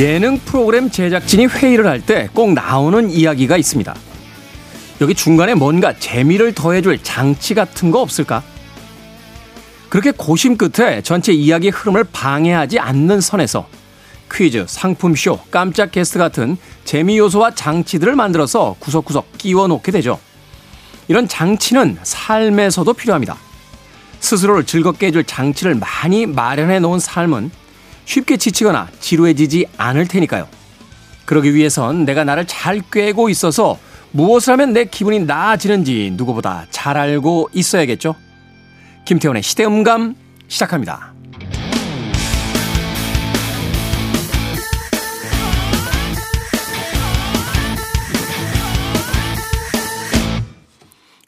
예능 프로그램 제작진이 회의를 할 때 꼭 나오는 이야기가 있습니다. 여기 중간에 뭔가 재미를 더해줄 장치 같은 거 없을까? 그렇게 고심 끝에 전체 이야기 흐름을 방해하지 않는 선에서 퀴즈, 상품쇼, 깜짝 게스트 같은 재미 요소와 장치들을 만들어서 구석구석 끼워 놓게 되죠. 이런 장치는 삶에서도 필요합니다. 스스로를 즐겁게 해줄 장치를 많이 마련해 놓은 삶은 쉽게 지치거나 지루해지지 않을 테니까요. 그러기 위해선 내가 나를 잘 꿰고 있어서 무엇을 하면 내 기분이 나아지는지 누구보다 잘 알고 있어야겠죠. 김태원의 시대음감 시작합니다.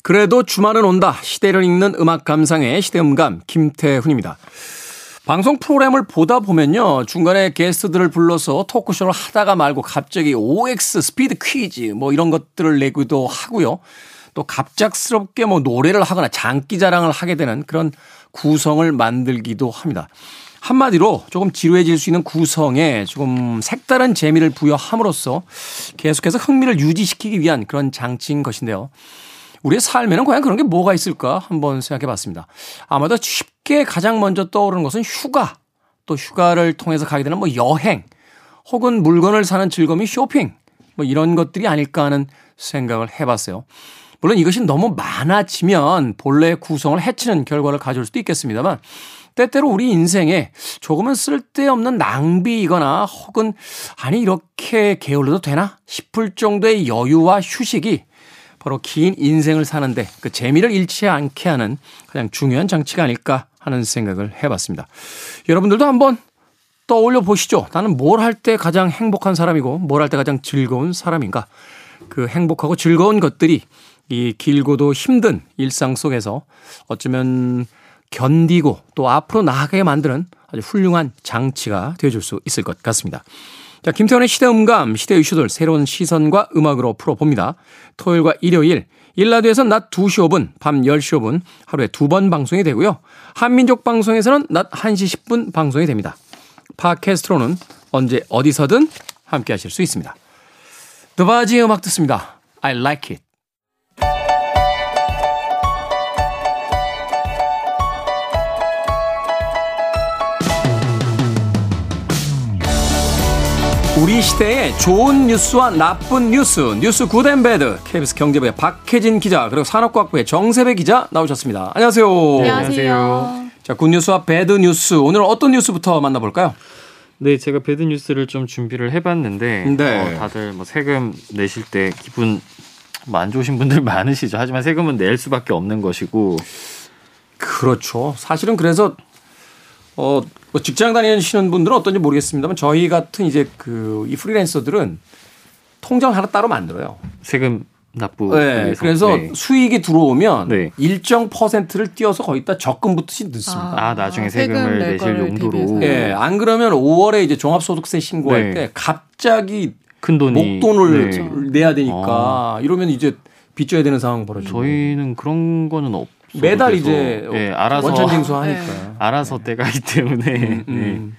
그래도 주말은 온다. 시대를 읽는 음악 감상의 시대음감 김태훈입니다. 방송 프로그램을 보다 보면요. 중간에 게스트들을 불러서 토크쇼를 하다가 말고 갑자기 OX 스피드 퀴즈 뭐 이런 것들을 내기도 하고요. 또 갑작스럽게 뭐 노래를 하거나 장기 자랑을 하게 되는 그런 구성을 만들기도 합니다. 한마디로 조금 지루해질 수 있는 구성에 조금 색다른 재미를 부여함으로써 계속해서 흥미를 유지시키기 위한 그런 장치인 것인데요. 우리의 삶에는 과연 그런 게 뭐가 있을까 한번 생각해 봤습니다. 아마도 쉽게 가장 먼저 떠오르는 것은 휴가, 또 휴가를 통해서 가게 되는 뭐 여행, 혹은 물건을 사는 즐거움이 쇼핑, 뭐 이런 것들이 아닐까 하는 생각을 해 봤어요. 물론 이것이 너무 많아지면 본래의 구성을 해치는 결과를 가져올 수도 있겠습니다만, 때때로 우리 인생에 조금은 쓸데없는 낭비이거나 혹은 아니 이렇게 게을러도 되나 싶을 정도의 여유와 휴식이 바로 긴 인생을 사는데 그 재미를 잃지 않게 하는 가장 중요한 장치가 아닐까 하는 생각을 해봤습니다. 여러분들도 한번 떠올려 보시죠. 나는 뭘 할 때 가장 행복한 사람이고 뭘 할 때 가장 즐거운 사람인가. 그 행복하고 즐거운 것들이 이 길고도 힘든 일상 속에서 어쩌면 견디고 또 앞으로 나아가게 만드는 아주 훌륭한 장치가 되어줄 수 있을 것 같습니다. 자, 김태원의 시대 음감, 시대 이슈들 새로운 시선과 음악으로 풀어봅니다. 토요일과 일요일, 일라드에서는 낮 2시 5분, 밤 10시 5분 하루에 두 번 방송이 되고요. 한민족 방송에서는 낮 1시 10분 방송이 됩니다. 팟캐스트로는 언제 어디서든 함께 하실 수 있습니다. 드바지의 음악 듣습니다. I like it. 우리 시대의 좋은 뉴스와 나쁜 뉴스, 뉴스 good and bad, KBS 경제부의 박혜진 기자, 그리고 산업과학부의 정세배 기자 나오셨습니다. 안녕하세요. 안녕하세요. 자, good news와 bad news. 오늘 어떤 뉴스부터 만나볼까요? 네, 제가 bad news를 좀 준비를 해봤는데, 네. 어, 다들 뭐 세금 내실 때 기분 뭐 안 좋으신 분들 많으시죠. 하지만 세금은 낼 수밖에 없는 것이고, 그렇죠. 사실은 그래서 어, 뭐 직장 다니시는 분들은 어떤지 모르겠습니다만 저희 같은 이제 그 이 프리랜서들은 통장을 하나 따로 만들어요. 세금 납부. 네. 위해서. 그래서 네. 수익이 들어오면 네. 일정 퍼센트를 띄어서 거기다 적금 붙듯이 넣습니다. 아, 나중에 세금을 내실 용도로. 예, 안 그러면 5월에 이제 종합소득세 신고할 네. 때 갑자기 큰 돈이. 목돈을 네. 내야 되니까 이러면 이제 빚져야 되는 상황 벌어지고 저희는 그런 거는 없. 매달 이제 예, 알아서 원천 징수하니까. 네. 알아서 때가 기 때문에 음, 네. 음.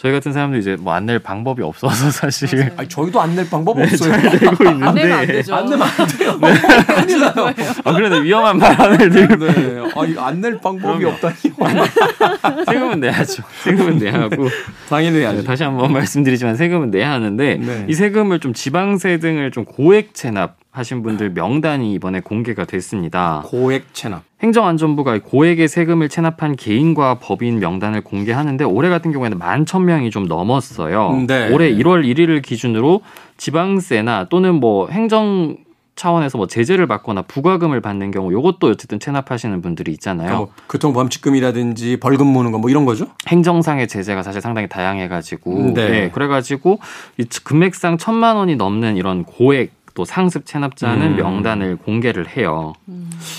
저희 같은 사람도 이제 뭐 안 낼 방법이 없어서 사실. 아니, 저희도 안 낼 방법 네, 없어요. 잘 되고 있는데 안 내면 안 되죠. 안 내면 안 돼요. 큰일 나요. 아 그런데 위험한 발언을 들고 네. 아니, 안낼 방법이. 없다니. 세금은 내야죠. 세금은 내야 하고 당연히 네, 해야죠. 다시 한번 말씀드리지만 세금은 내야 하는데 네. 이 세금을 좀 지방세 등을 좀 고액 체납 하신 분들 명단이 이번에 공개가 됐습니다. 고액 체납. 행정안전부가 이 고액의 세금을 체납한 개인과 법인 명단을 공개하는데 올해 같은 경우에는 만 천 명이 좀 넘었어요. 음, 네. 올해 1월 1일을 기준으로 지방세나 또는 뭐 행정 차원에서 뭐 제재를 받거나 부과금을 받는 경우 요것도 어쨌든 체납하시는 분들이 있잖아요. 그러니까 뭐 교통 범칙금이라든지 벌금 무는 거 뭐 이런 거죠? 행정상의 제재가 사실 상당히 다양해가지고 네. 네. 그래가지고 이 금액상 천만 원이 넘는 이런 고액 또 상습 체납자는 음. 명단을 공개를 해요.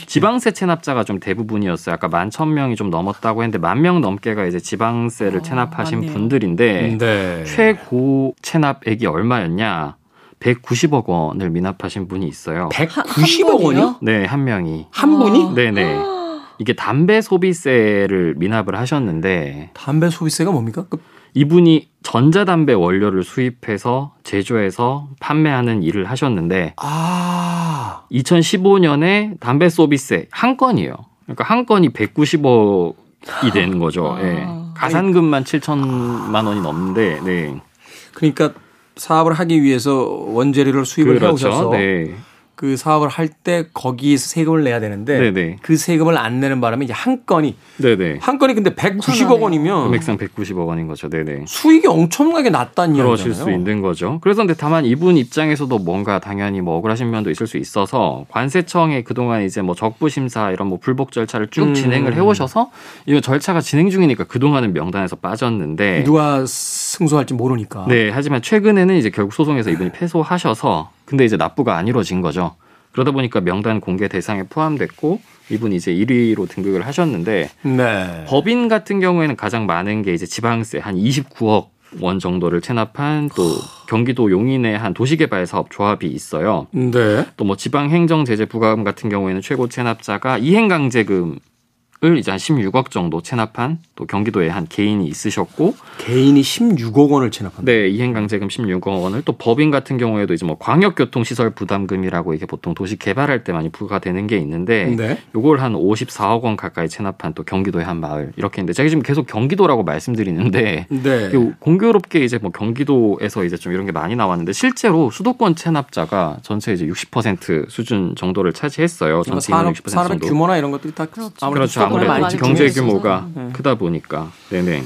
지방세 체납자가 좀 대부분이었어요. 아까 만 천 명이 좀 넘었다고 했는데 만 명 넘게가 이제 지방세를 어, 체납하신 많네요. 분들인데 네. 최고 체납액이 얼마였냐? 190억 원을 미납하신 분이 있어요. 190억 원이요? 네, 한 명이. 한 분이? 네 네. 이게 담배 소비세를 미납을 하셨는데 담배 소비세가 뭡니까? 그 이분이 전자담배 원료를 수입해서 제조해서 판매하는 일을 하셨는데 아. 2015년에 담배 소비세 한 건이에요. 그러니까 한 건이 190억이 되는 거죠. 아. 예. 가산금만 7천만 원이 넘는데, 네. 그러니까 사업을 하기 위해서 원재료를 수입을 해오셔서 네. 그 사업을 할 때 거기에서 세금을 내야 되는데 네네. 그 세금을 안 내는 바람에 이제 한 건이 네네. 한 건이 근데 190억 원이면 금액상 190억 원인 거죠. 네네. 수익이 엄청나게 낮다는 그러실 이야기잖아요. 수 있는 거죠. 그래서 근데 다만 이분 입장에서도 뭔가 당연히 뭐 억울하신 면도 있을 수 있어서 관세청에 그동안 이제 뭐 적부 심사 이런 뭐 불복 절차를 쭉 음. 진행을 해 오셔서 이거 절차가 진행 중이니까 그동안은 명단에서 빠졌는데 누가 승소할지 모르니까. 네, 하지만 최근에는 이제 결국 소송에서 이분이 패소하셔서 근데 이제 납부가 안 이루어진 거죠. 그러다 보니까 명단 공개 대상에 포함됐고 이분이 이제 1위로 등극을 하셨는데 네. 법인 같은 경우에는 가장 많은 게 이제 지방세 한 29억 원 정도를 체납한 또 경기도 용인의 한 도시개발 사업 조합이 있어요. 네. 또 뭐 지방행정 제재 부과금 같은 경우에는 최고 체납자가 이행강제금 을 이제 한 16억 정도 체납한 또 경기도에 한 개인이 있으셨고 개인이 16억 원을 체납한다. 네, 이행강제금 16억 원을 또 법인 같은 경우에도 이제 뭐 광역교통시설 부담금이라고 이게 보통 도시 개발할 때 많이 부과되는 게 있는데 네. 요걸 한 54억 원 가까이 체납한 또 경기도의 한 마을 이렇게 있는데 제가 지금 계속 경기도라고 말씀드리는데 네. 공교롭게 이제 뭐 경기도에서 이제 좀 이런 게 많이 나왔는데 실제로 수도권 체납자가 전체 이제 60% 수준 정도를 차지했어요. 전체 산업 60% 산업의 정도. 규모나 이런 것들이 다 그렇죠. 아무래도 그렇죠. 아무래도 많이 경제 규모가 네. 크다 보니까. 네네.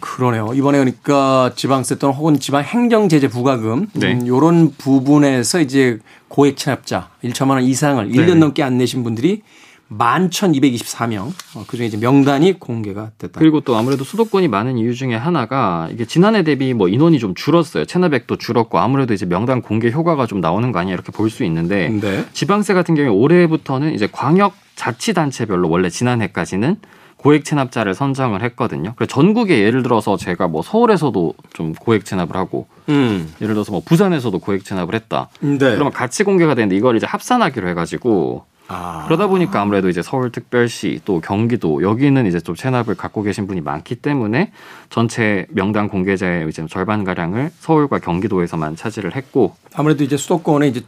그러네요. 이번에 그러니까 지방세 또는 혹은 지방 행정 제재 부과금 네. 음, 요런 부분에서 이제 고액 체납자 1천만 원 이상을 일 네. 1년 넘게 안 내신 분들이 11,224명. 어, 그중에 이제 명단이 공개가 됐다. 그리고 또 아무래도 수도권이 많은 이유 중에 하나가 이게 지난해 대비 뭐 인원이 좀 줄었어요. 체납액도 줄었고 아무래도 이제 명단 공개 효과가 좀 나오는 거 아니야 이렇게 볼 수 있는데 네. 지방세 같은 경우에 올해부터는 이제 광역 자치단체별로 원래 지난해까지는 고액 체납자를 선정을 했거든요. 그래서 전국에 예를 들어서 제가 뭐 서울에서도 좀 고액 체납을 하고 음. 예를 들어서 뭐 부산에서도 고액 체납을 했다. 네. 그러면 같이 공개가 되는데 이걸 이제 합산하기로 해가지고 아. 그러다 보니까 아무래도 이제 서울특별시 또 경기도 여기는 이제 좀 체납을 갖고 계신 분이 많기 때문에 전체 명단 공개자의 이제 절반 가량을 서울과 경기도에서만 차지를 했고 아무래도 이제 수도권에 이제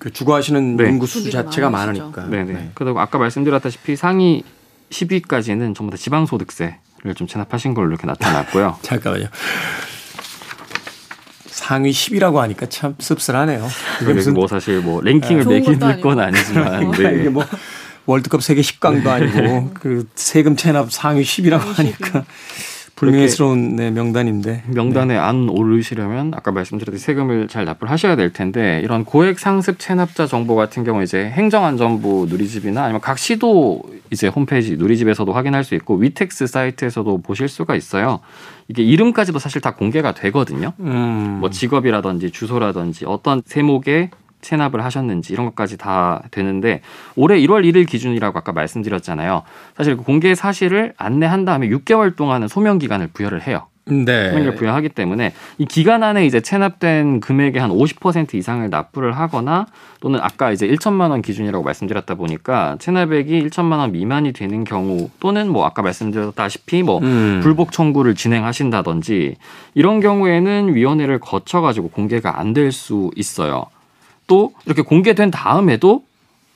그 주거하시는 네. 인구 수 자체가 많으시죠. 많으니까. 네네. 그리고 아까 말씀드렸다시피 상위 10위까지는 전부 다 지방소득세를 좀 체납하신 걸로 이렇게 나타났고요. 잠깐만요. 상위 10이라고 하니까 참 씁쓸하네요. 이게 그리고 무슨 뭐 사실 뭐 랭킹을 매길 것도 건. 아니지만 이게 네. 뭐 월드컵 세계 10강도 아니고 그 세금 체납 상위 10이라고 하니까 불명예스러운 네, 명단인데. 명단에 안 오르시려면 아까 말씀드렸듯이 세금을 잘 납부를 하셔야 될 텐데 이런 고액 상습 체납자 정보 같은 경우 이제 행정안전부 누리집이나 아니면 각 시도 이제 홈페이지 누리집에서도 확인할 수 있고 위텍스 사이트에서도 보실 수가 있어요. 이게 이름까지도 사실 다 공개가 되거든요. 음. 뭐 직업이라든지 주소라든지 어떤 세목에 체납을 하셨는지 이런 것까지 다 되는데 올해 1월 1일 기준이라고 아까 말씀드렸잖아요. 사실 그 공개 사실을 안내한 다음에 6개월 동안은 소명 기간을 부여를 해요. 네. 소명을 부여하기 때문에 이 기간 안에 이제 체납된 금액의 한 50% 이상을 납부를 하거나 또는 아까 이제 1천만 원 기준이라고 말씀드렸다 보니까 체납액이 1천만 원 미만이 되는 경우 또는 뭐 아까 말씀드렸다시피 뭐 음. 불복 청구를 진행하신다든지 이런 경우에는 위원회를 거쳐 가지고 공개가 안 될 수 있어요. 또 이렇게 공개된 다음에도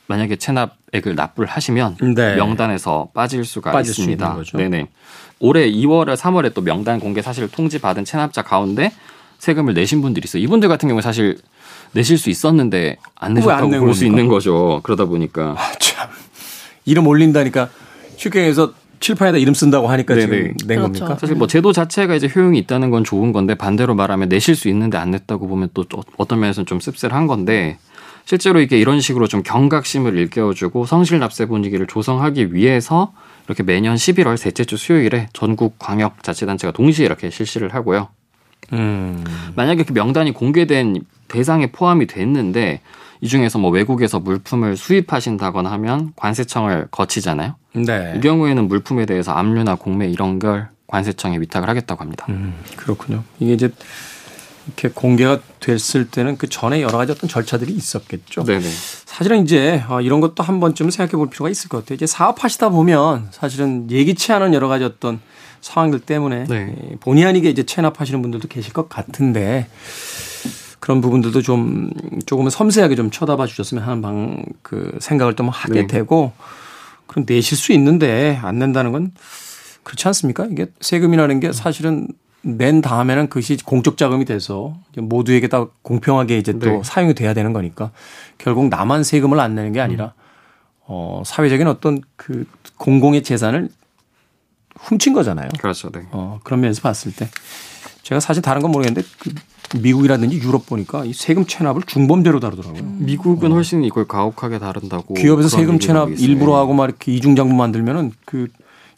만약에 체납액을 납부를 하시면 네. 명단에서 빠질 수가 빠질 수 있습니다. 거죠. 네네. 올해 2월에 3월에 또 명단 공개 사실을 통지받은 체납자 가운데 세금을 내신 분들이 있어요. 이분들 같은 경우에 사실 내실 수 있었는데 안 내셨다고 낸볼 수? 있는 거죠. 그러다 보니까 아, 참. 이름 올린다니까 쉽게 해서 칠판에다 이름 쓴다고 하니까 네네. 지금 낸 그렇죠. 겁니까? 사실 뭐 제도 자체가 이제 효용이 있다는 건 좋은 건데 반대로 말하면 내실 수 있는데 안 냈다고 보면 또 어떤 면에서는 좀 씁쓸한 건데 실제로 이게 이런 식으로 좀 경각심을 일깨워주고 성실 납세 분위기를 조성하기 위해서 이렇게 매년 11월 셋째 주 수요일에 전국 광역 자치단체가 동시에 이렇게 실시를 하고요. 음. 만약에 그 명단이 공개된 대상에 포함이 됐는데 이 중에서 뭐 외국에서 물품을 수입하신다거나 하면 관세청을 거치잖아요. 네. 이 경우에는 물품에 대해서 압류나 공매 이런 걸 관세청에 위탁을 하겠다고 합니다. 음, 그렇군요. 이게 이제 이렇게 공개가 됐을 때는 그 전에 여러 가지 어떤 절차들이 있었겠죠. 네네. 사실은 이제 어, 이런 것도 한 번쯤 생각해 볼 필요가 있을 것 같아요. 이제 사업하시다 보면 사실은 예기치 않은 여러 가지 어떤 상황들 때문에 네. 본의 아니게 이제 체납하시는 분들도 계실 것 같은데 그런 부분들도 좀 조금은 섬세하게 좀 쳐다봐 주셨으면 하는 방 그 생각을 또 하게 네. 되고 그럼 내실 수 있는데 안 낸다는 건 그렇지 않습니까? 이게 세금이라는 게 사실은 낸 다음에는 그것이 공적 자금이 돼서 모두에게 다 공평하게 이제 또 네. 사용이 돼야 되는 거니까 결국 나만 세금을 안 내는 게 아니라 어 사회적인 어떤 그 공공의 재산을 훔친 거잖아요. 그렇죠. 네. 어, 그런 면에서 봤을 때 제가 사실 다른 건 모르겠는데 그 미국이라든지 유럽 보니까 이 세금 체납을 중범죄로 다루더라고요. 미국은 훨씬 이걸 가혹하게 다룬다고. 기업에서 세금 체납. 일부러 하고 막 이렇게 이중장부 만들면은 그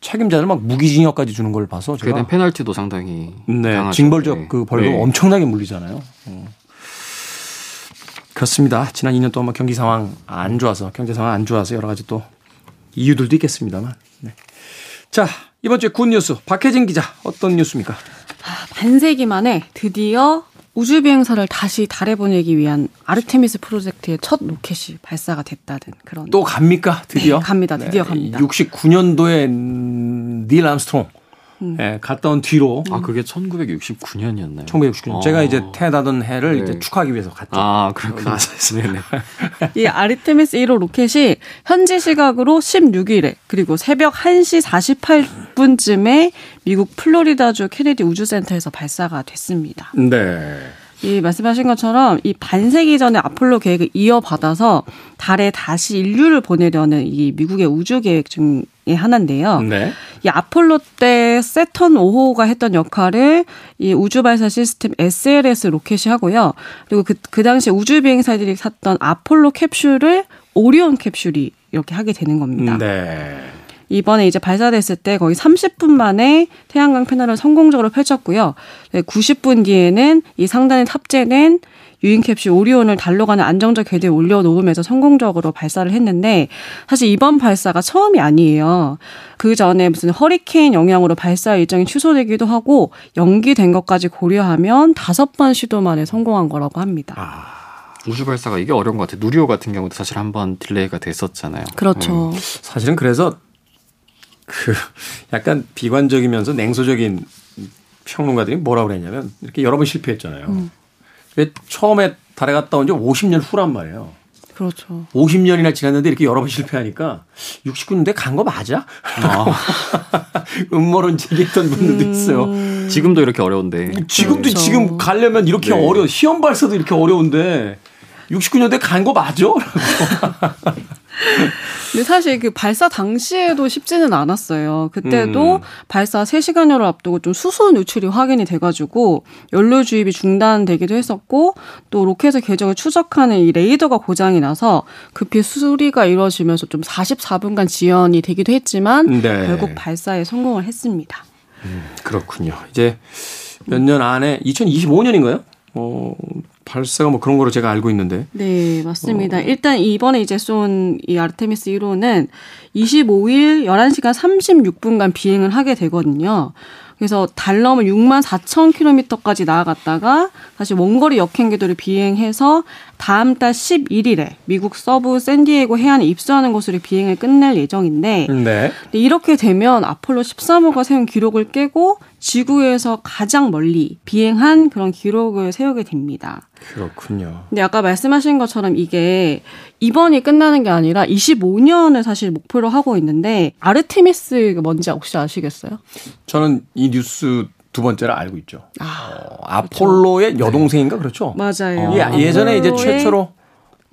책임자들 막 무기징역까지 주는 걸 봐서 그에 대한 제가 페널티도 상당히 네, 강하죠. 징벌적 네. 그 벌금 네. 엄청나게 물리잖아요. 어. 그렇습니다. 지난 2년 동안 뭐 경기 상황 안 좋아서 경제 상황 안 좋아서 여러 가지 또 이유들도 있겠습니다만. 네. 자 이번 주에 good news 박혜진 기자 어떤 뉴스입니까? 반세기 만에 드디어 우주 비행사를 다시 달에 보내기 위한 아르테미스 프로젝트의 첫 로켓이 발사가 됐다는 그런 또 갑니까? 드디어? 네, 갑니다. 드디어 갑니다. 69년도에 닐 암스트롱 음. 예, 갔다 온 뒤로 아 그게 1969년이었나요? 1969년 제가 이제 태어나던 해를 네. 이제 축하하기 위해서 갔죠. 아 그렇군요. 나사에서. 네네. 이 아르테미스 1호 로켓이 현지 시각으로 16일에 그리고 새벽 1시 48분쯤에 미국 플로리다주 케네디 우주센터에서 발사가 됐습니다. 네. 이 말씀하신 것처럼 이 반세기 전에 아폴로 계획을 이어받아서 달에 다시 인류를 보내려는 이 미국의 우주 계획 중에 하나인데요. 네. 이 아폴로 때 새턴 5호가 했던 역할을 이 우주 발사 시스템 SLS 로켓이 하고요. 그리고 그, 그 당시 우주 비행사들이 샀던 아폴로 캡슐을 오리온 캡슐이 이렇게 하게 되는 겁니다. 네. 이번에 이제 발사됐을 때 거의 30분 만에 태양광 패널을 성공적으로 펼쳤고요. 네, 90분 뒤에는 이 상단에 탑재된 유인 캡슐 오리온을 달로 가는 안정적 궤도에 올려놓으면서 성공적으로 발사를 했는데 사실 이번 발사가 처음이 아니에요. 그 전에 무슨 허리케인 영향으로 발사 일정이 취소되기도 하고 연기된 것까지 고려하면 다섯 번 시도 만에 성공한 거라고 합니다. 우주 발사가 이게 어려운 것 같아요. 누리호 같은 경우도 사실 한 번 delay가 됐었잖아요. 그렇죠. 사실은 그래서 그 약간 비관적이면서 냉소적인 평론가들이 뭐라고 그랬냐면 이렇게 여러 번 실패했잖아요. 왜 처음에 달에 갔다 온 지 50년 후란 말이에요. 그렇죠. 50년이나 지났는데 이렇게 여러 번 실패하니까 69년대 간 거 맞아? 음모론 제기했던 분들도 있어요. 음. 지금도 이렇게 어려운데. 지금도 그렇죠. 지금 가려면 이렇게 네. 어려워. 시험 발사도 이렇게 어려운데 69년대 간 거 맞아? 근데 사실 그 발사 당시에도 쉽지는 않았어요. 그때도 음. 발사 3시간여를 앞두고 좀 수소 누출이 확인이 돼가지고 연료 주입이 중단되기도 했었고 또 로켓의 궤적을 추적하는 이 레이더가 고장이 나서 급히 수리가 이루어지면서 좀 44분간 지연이 되기도 했지만 네. 결국 발사에 성공을 했습니다. 그렇군요. 이제 몇 년 안에 2025년인가요? 어, 발사가 뭐 그런 거로 제가 알고 있는데. 네, 맞습니다. 일단 이번에 이제 쏜 이 아르테미스 1호는 25일 11시간 36분간 비행을 하게 되거든요. 그래서 달 넘은 6만 4천 킬로미터까지 나아갔다가 다시 원거리 역행 궤도를 비행해서 다음 달 11일에 미국 서부 샌디에고 해안에 입수하는 곳으로 비행을 끝낼 예정인데 네. 이렇게 되면 아폴로 13호가 세운 기록을 깨고 지구에서 가장 멀리 비행한 그런 기록을 세우게 됩니다. 그렇군요. 근데 아까 말씀하신 것처럼 이게 이번이 끝나는 게 아니라 25년을 사실 목표로 하고 있는데 아르테미스가 뭔지 혹시 아시겠어요? 저는 이 뉴스 두 번째를 알고 있죠. 아, 어, 아폴로의 여동생인가 그렇죠? 맞아요. 예, 예전에 이제 최초로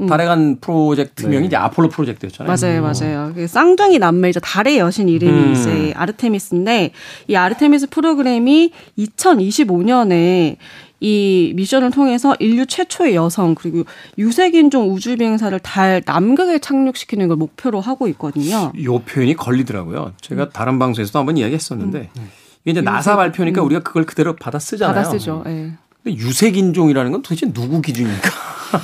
달에 간 프로젝트명이 이제 아폴로 프로젝트였잖아요. 맞아요, 맞아요. 그 쌍둥이 남매이자 달의 여신 이름이 음. 이제 아르테미스인데 이 아르테미스 프로그램이 2025년에 이 미션을 통해서 인류 최초의 여성 그리고 유색인종 우주 비행사를 달 남극에 착륙시키는 걸 목표로 하고 있거든요. 요 표현이 걸리더라고요. 제가 다른 방송에서도 한번 이야기했었는데 이게 이제 나사 발표니까 우리가 그걸 그대로 받아 쓰잖아요. 받아 쓰죠. 예. 근데 유색 인종이라는 건 도대체 누구 기준입니까?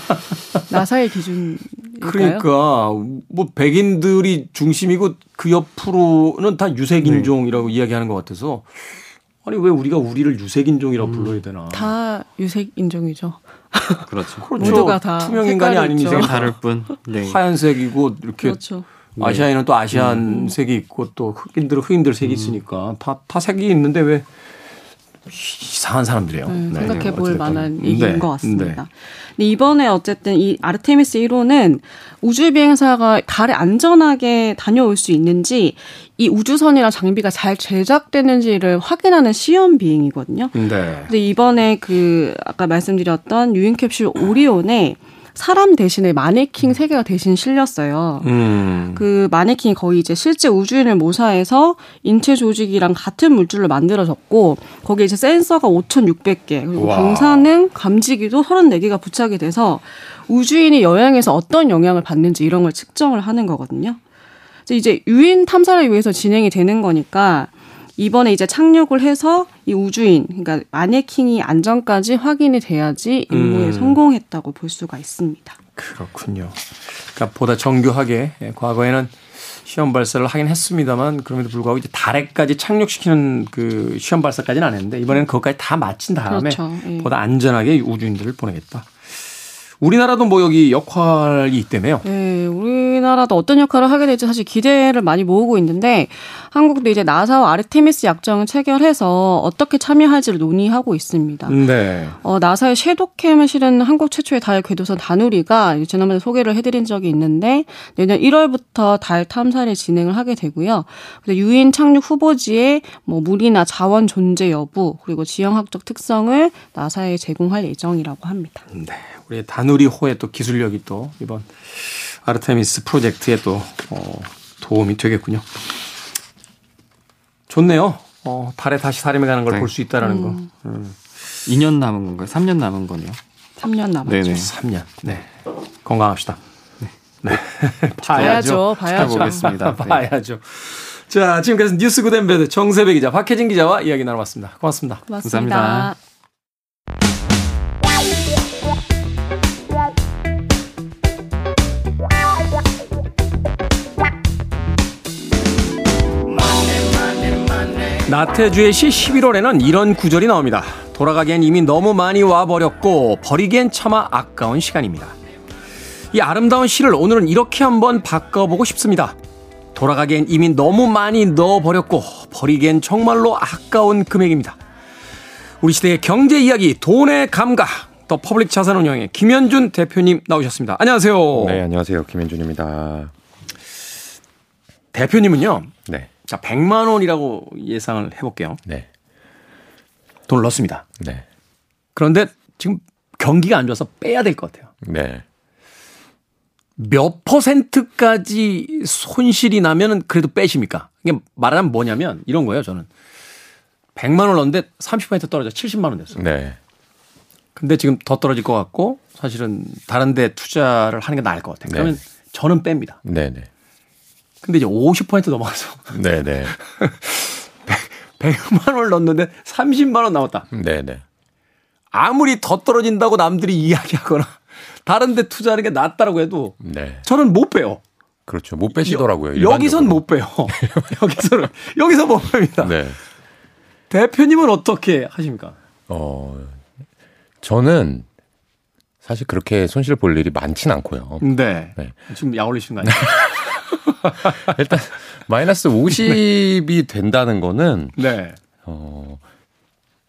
나사의 기준일까요? 그러니까 뭐 백인들이 중심이고 그 옆으로는 다 유색 인종이라고 이야기하는 것 같아서 아니 왜 우리가 우리를 유색 인종이라고 불러야 되나? 다 유색 인종이죠. 그렇죠. 그렇죠. 모두가 다 투명 인간이 아닌. 이상 다를 뿐. 네. 하얀색이고 이렇게 그렇죠. 아시아에는 또 아시안 색이 있고 또 흑인들은 흑인들 색이 있으니까 다 다 색이 있는데 왜 이상한 사람들이에요. 음, 네, 생각해 볼 어찌됐든. 만한 얘기인 네, 것 같습니다. 네. 근데 이번에 어쨌든 이 아르테미스 1호는 우주 비행사가 달에 안전하게 다녀올 수 있는지 이 우주선이랑 장비가 잘 제작되는지를 확인하는 시험 비행이거든요. 네. 근데 이번에 그 아까 말씀드렸던 유인 캡슐 오리온에 사람 대신에 마네킹 세 개가 대신 실렸어요. 음. 그 마네킹이 거의 이제 실제 우주인을 모사해서 인체 조직이랑 같은 물질로 만들어졌고 거기에 이제 센서가 5,600개 그리고 와. 방사능 감지기도 34개가 부착이 돼서 우주인이 여행에서 어떤 영향을 받는지 이런 걸 측정을 하는 거거든요. 이제 유인 탐사를 위해서 진행이 되는 거니까 이번에 이제 착륙을 해서 이 우주인, 그러니까 마네킹이 안전까지 확인이 돼야지 임무에 음. 성공했다고 볼 수가 있습니다. 그렇군요. 그러니까 보다 정교하게 예, 과거에는 시험 발사를 하긴 했습니다만 그럼에도 불구하고 이제 달에까지 착륙시키는 그 시험 발사까지는 안 했는데 이번에는 그것까지 다 마친 다음에 그렇죠. 예. 보다 안전하게 우주인들을 보내겠다. 우리나라도 뭐 여기 역할이 있다며요. 네, 우리나라도 어떤 역할을 하게 될지 사실 기대를 많이 모으고 있는데 한국도 이제 나사와 아르테미스 약정을 체결해서 어떻게 참여할지를 논의하고 있습니다. 네. 어, 나사의 섀도캠을 실은 한국 최초의 달 궤도선 다누리가 지난번에 소개를 해드린 적이 있는데 내년 1월부터 달 탐사를 진행을 하게 되고요. 유인 착륙 후보지에 뭐 물이나 자원 존재 여부 그리고 지형학적 특성을 나사에 제공할 예정이라고 합니다. 네. 우리 다누리호의 또 기술력이 또 이번 아르테미스 프로젝트에 또 어, 도움이 되겠군요. 좋네요. 어, 달에 다시 사람이 가는 걸 네. 볼수 있다라는 거. 음. 2년 남은 건가요? 3년 남은 거네요. 3년 남았죠. 네네. 3년. 네. 건강합시다. 네. 봐야죠, 봐야죠. 보겠습니다. 네. 봐야죠. 자, 지금까지 뉴스 good and bad 정세배 기자, 박혜진 기자와 이야기 나눠봤습니다. 고맙습니다. 고맙습니다. 감사합니다. 나태주의 시 11월에는 이런 구절이 나옵니다. 돌아가기엔 이미 너무 많이 와버렸고 버리기엔 차마 아까운 시간입니다. 이 아름다운 시를 오늘은 이렇게 한번 바꿔보고 싶습니다. 돌아가기엔 이미 너무 많이 넣어버렸고 버리기엔 정말로 아까운 금액입니다. 우리 시대의 경제 이야기 돈의 감각 더 퍼블릭 자산운용의 김현준 대표님 나오셨습니다. 안녕하세요. 네, 안녕하세요. 김현준입니다. 대표님은요. 네, 자, 100만 원이라고 예상을 해볼게요. 네, 돈을 넣습니다. 네, 그런데 지금 경기가 안 좋아서 빼야 될 것 같아요. 네. 몇 퍼센트까지 손실이 나면은 그래도 빼십니까? 이게 말하자면 뭐냐면 이런 거예요, 저는. 100만 원 넣었는데 30% 떨어져 70만 원 됐어. 네. 근데 지금 더 떨어질 것 같고 사실은 다른 데 투자를 하는 게 나을 것 같아요. 그러면 네. 저는 뺍니다. 네, 네. 근데 이제 50% 넘어가서 네, 네. 100 만 원을 넣었는데 30만 원 남았다. 네, 네. 아무리 더 떨어진다고 남들이 이야기하거나 다른 데 투자하는 게 낫다라고 해도 네. 저는 못 빼요. 그렇죠. 못 빼시더라고요. 여, 여기선 일반적으로. 못 빼요. 여기서는 여기서 못 뺍니다. 네. 대표님은 어떻게 하십니까? 어, 저는 사실 그렇게 손실 볼 일이 많진 않고요. 네. 네. 지금 약 올리시는 거 아니에요? 일단 마이너스 50이 된다는 거는 네. 어,